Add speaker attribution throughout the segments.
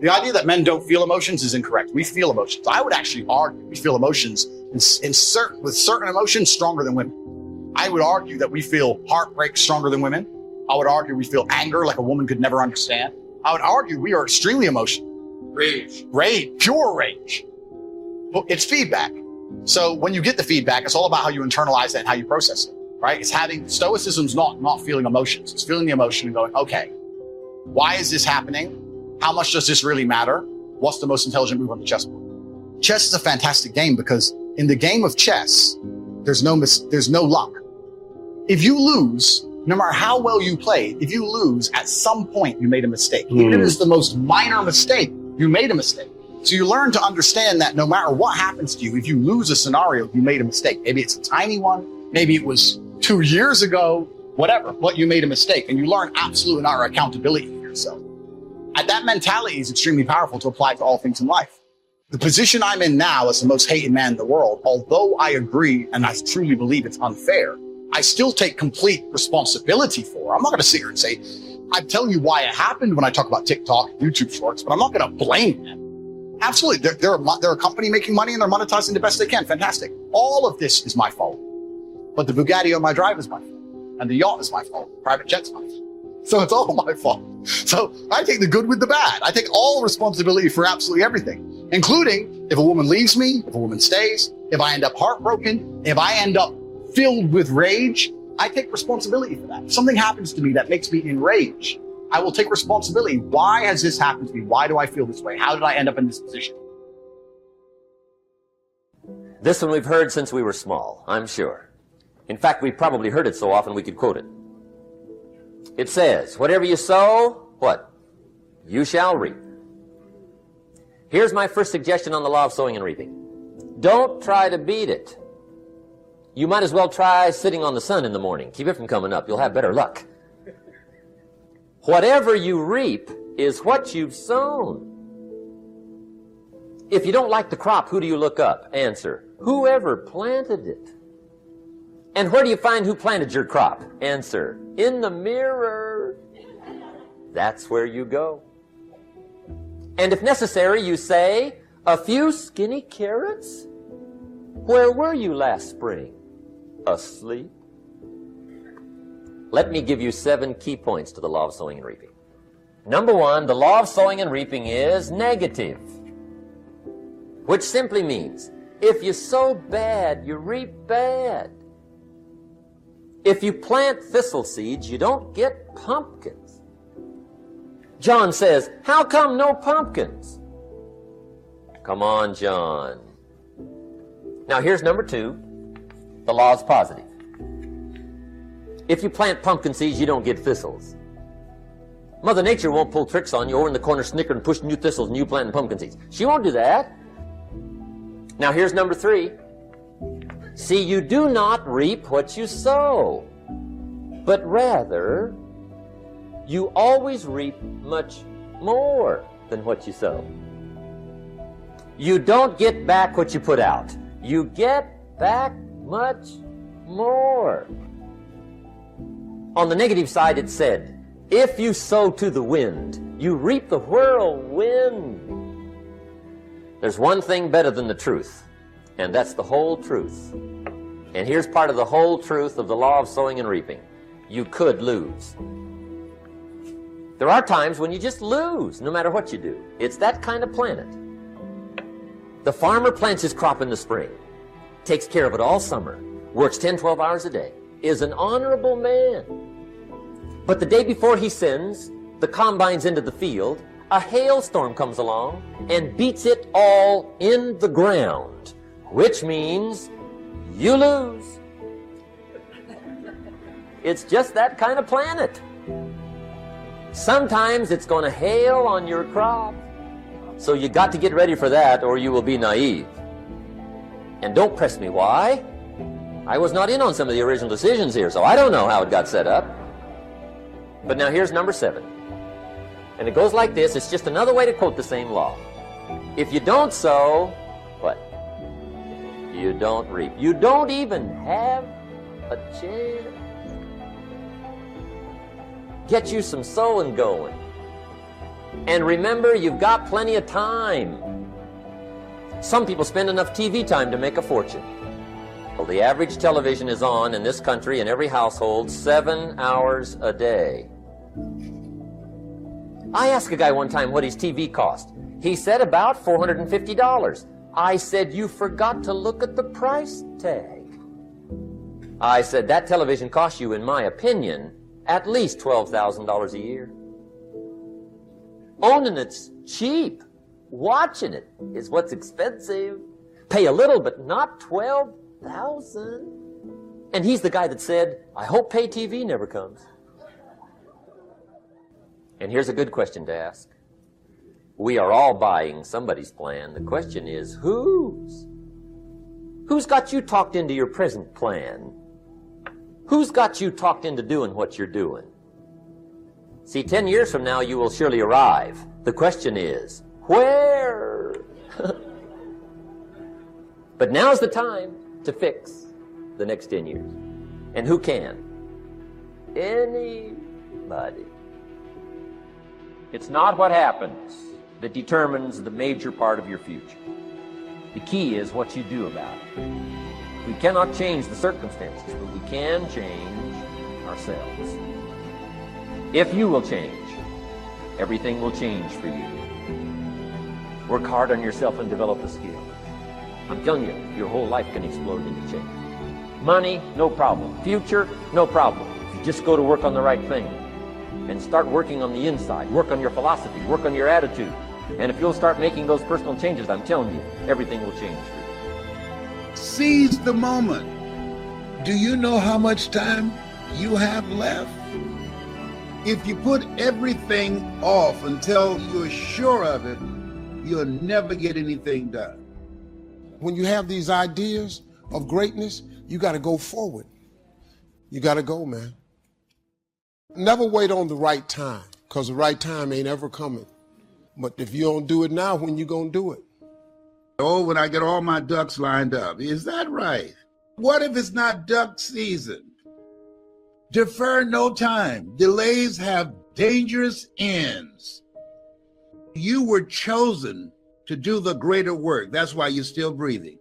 Speaker 1: The idea that men don't feel emotions is incorrect. We feel emotions. I would actually argue we feel emotions in, in certain, with certain emotions stronger than women. I would argue that we feel heartbreak stronger than women. I would argue we feel anger like a woman could never understand. I would argue we are extremely emotional.
Speaker 2: Rage.
Speaker 1: Rage, pure rage. But it's feedback. So when you get the feedback, it's all about how you internalize that and how you process it, right? It's having stoicism's not not feeling emotions. It's feeling the emotion and going, okay, why is this happening? How much does this really matter? What's the most intelligent move on the chessboard? Chess is a fantastic game because in the game of chess, there's no mis- there's no luck. If you lose, no matter how well you play, if you lose, at some point you made a mistake. Even if it's hmm. the most minor mistake, you made a mistake. So you learn to understand that no matter what happens to you, if you lose a scenario, you made a mistake. Maybe it's a tiny one, maybe it was two years ago, whatever, but you made a mistake and you learn absolute and utter accountability for yourself. And that mentality is extremely powerful to apply to all things in life. The position I'm in now as the most hated man in the world, although I agree and I truly believe it's unfair, I still take complete responsibility for. I'm not going to sit here and say, I'm telling you why it happened when I talk about TikTok, YouTube shorts, but I'm not going to blame them. Absolutely. They're, they're, a, they're a company making money and they're monetizing the best they can. Fantastic. All of this is my fault. But the Bugatti on my drive is my fault. And the yacht is my fault. Private jet's my fault. So it's all my fault. So I take the good with the bad. I take all responsibility for absolutely everything, including if a woman leaves me, if a woman stays, if I end up heartbroken, if I end up filled with rage, I take responsibility for that. If something happens to me that makes me enraged, I will take responsibility. Why has this happened to me? Why do I feel this way? How did I end up in this position?
Speaker 3: This one we've heard since we were small, I'm sure. In fact, we've probably heard it so often we could quote it. It says, whatever you sow, what? You shall reap. Here's my first suggestion on the law of sowing and reaping. Don't try to beat it. You might as well try sitting on the sun in the morning. Keep it from coming up. You'll have better luck. Whatever you reap is what you've sown. If you don't like the crop, who do you look up? Answer. Whoever planted it. And where do you find who planted your crop? Answer. In the mirror. That's where you go. And if necessary, you say, a few skinny carrots? Where were you last spring? Asleep? Let me give you seven key points to the law of sowing and reaping. Number one, the law of sowing and reaping is negative, which simply means if you sow bad, you reap bad. If you plant thistle seeds, you don't get pumpkins. John says, How come no pumpkins? Come on, John. Now here's number two. The law is positive. If you plant pumpkin seeds, you don't get thistles. Mother Nature won't pull tricks on you over in the corner snickering, pushing you thistles and you planting pumpkin seeds. She won't do that. Now here's number three. See, you do not reap what you sow, but rather you always reap much more than what you sow. You don't get back what you put out. You get back much more. On the negative side, it said, if you sow to the wind, you reap the whirlwind. There's one thing better than the truth, and that's the whole truth. And here's part of the whole truth of the law of sowing and reaping. You could lose. There are times when you just lose, no matter what you do. It's that kind of planet. The farmer plants his crop in the spring, takes care of it all summer, works 10, 12 hours a day, is an honorable man. But the day before he sends the combines into the field, a hailstorm comes along and beats it all in the ground, which means you lose. It's just that kind of planet. Sometimes it's going to hail on your crop. So you got to get ready for that or you will be naive. And don't press me why. I was not in on some of the original decisions here, so I don't know how it got set up. But now here's number seven. And it goes like this. It's just another way to quote the same law. If you don't sow? You don't reap. You don't even have a chance. Get you some sowing going. And remember, you've got plenty of time. Some people spend enough TV time to make a fortune. Well, the average television is on in this country in every household seven hours a day. I asked a guy one time what his TV cost. He said about $450. I said, You forgot to look at the price tag. I said, That television costs you, in my opinion, at least $12,000 a year. Owning it's cheap. Watching it is what's expensive. Pay a little, but not 12,000. And he's the guy that said, I hope pay TV never comes. And here's a good question to ask. We are all buying somebody's plan. The question is, whose? Who's got you talked into your present plan? Who's got you talked into doing what you're doing? See, 10 years from now, you will surely arrive. The question is, where? but now's the time to fix the next 10 years. And who can? Anybody. It's not what happens that determines the major part of your future. The key is what you do about it. We cannot change the circumstances, but we can change ourselves. If you will change, everything will change for you. Work hard on yourself and develop the skill. I'm telling you, your whole life can explode into change. Money, no problem. Future, no problem. If you just go to work on the right thing and start working on the inside, work on your philosophy, work on your attitude, and if you'll start making those personal changes, I'm telling you, everything will change for you.
Speaker 2: Seize the moment. Do you know how much time you have left? If you put everything off until you're sure of it, you'll never get anything done.
Speaker 4: When you have these ideas of greatness, you got to go forward. You got to go, man. Never wait on the right time, because the right time ain't ever coming. But if you don't do it now, when you gonna do it?
Speaker 2: Oh, when I get all my ducks lined up. Is that right? What if it's not duck season? Defer no time. Delays have dangerous ends. You were chosen to do the greater work. That's why you're still breathing.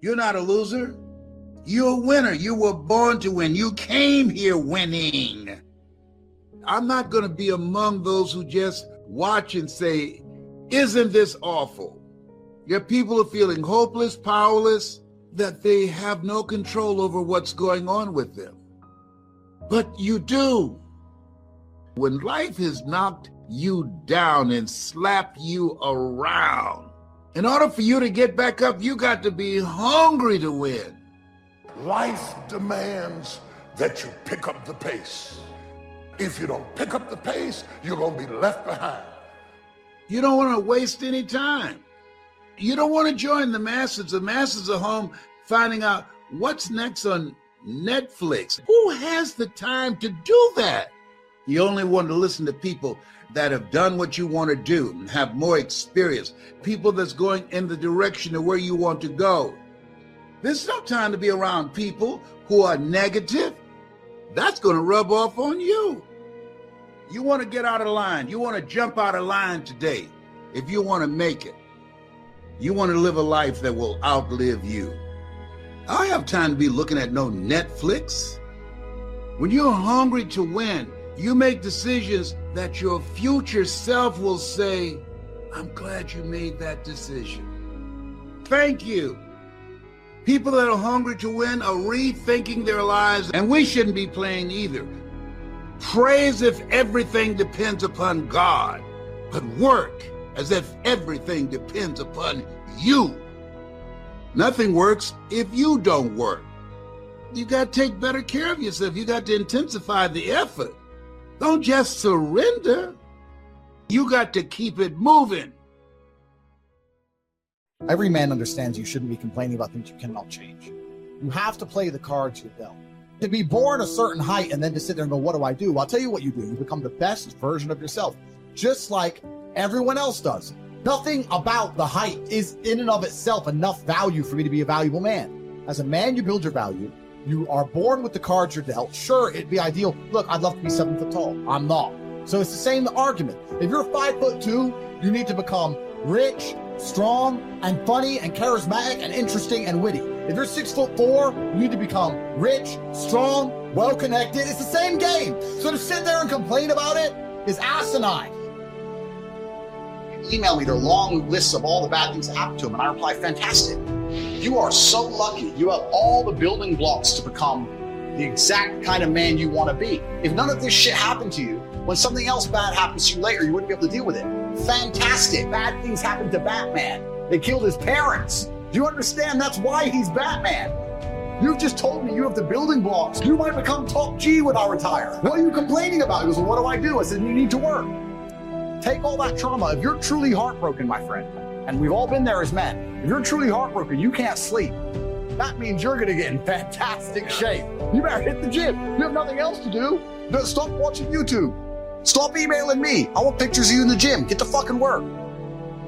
Speaker 2: You're not a loser. You're a winner. You were born to win. You came here winning. I'm not going to be among those who just watch and say, Isn't this awful? Your people are feeling hopeless, powerless, that they have no control over what's going on with them. But you do. When life has knocked you down and slapped you around, in order for you to get back up, you got to be hungry to win.
Speaker 5: Life demands that you pick up the pace. If you don't pick up the pace, you're going to be left behind.
Speaker 2: You don't want to waste any time. You don't want to join the masses. The masses are home finding out what's next on Netflix. Who has the time to do that? You only want to listen to people that have done what you want to do and have more experience, people that's going in the direction of where you want to go. There's no time to be around people who are negative that's going to rub off on you. You want to get out of line. You want to jump out of line today if you want to make it. You want to live a life that will outlive you. I have time to be looking at no Netflix. When you're hungry to win, you make decisions that your future self will say, I'm glad you made that decision. Thank you. People that are hungry to win are rethinking their lives, and we shouldn't be playing either. Pray as if everything depends upon God, but work as if everything depends upon you. Nothing works if you don't work. You got to take better care of yourself. You got to intensify the effort. Don't just surrender. You got to keep it moving.
Speaker 6: Every man understands you shouldn't be complaining about things you cannot change. You have to play the cards you're dealt. To be born a certain height and then to sit there and go, What do I do? I'll tell you what you do. You become the best version of yourself, just like everyone else does. Nothing about the height is in and of itself enough value for me to be a valuable man. As a man, you build your value. You are born with the cards you're dealt. Sure, it'd be ideal. Look, I'd love to be seven foot tall. I'm not. So it's the same argument. If you're five foot two, you need to become rich, strong, and funny, and charismatic, and interesting, and witty. If you're six foot four, you need to become rich, strong, well connected. It's the same game. So to sit there and complain about it is asinine.
Speaker 1: email me their long lists of all the bad things that happened to them, and I reply, fantastic. You are so lucky. You have all the building blocks to become the exact kind of man you want to be. If none of this shit happened to you, when something else bad happens to you later, you wouldn't be able to deal with it. Fantastic. Bad things happened to Batman. They killed his parents. Do you understand? That's why he's Batman. You've just told me you have the building blocks. You might become top G when I retire. What are you complaining about? He goes, well, what do I do? I said, you need to work. Take all that trauma. If you're truly heartbroken, my friend, and we've all been there as men, if you're truly heartbroken, you can't sleep. That means you're going to get in fantastic shape. You better hit the gym. You have nothing else to do. Stop watching YouTube. Stop emailing me. I want pictures of you in the gym. Get to fucking work.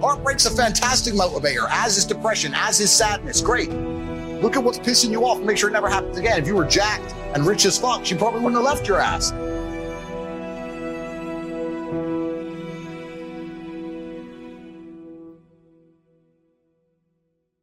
Speaker 1: Heartbreak's a fantastic motivator, as is depression, as is sadness. Great. Look at what's pissing you off and make sure it never happens again. If you were jacked and rich as fuck, she probably wouldn't have left your ass.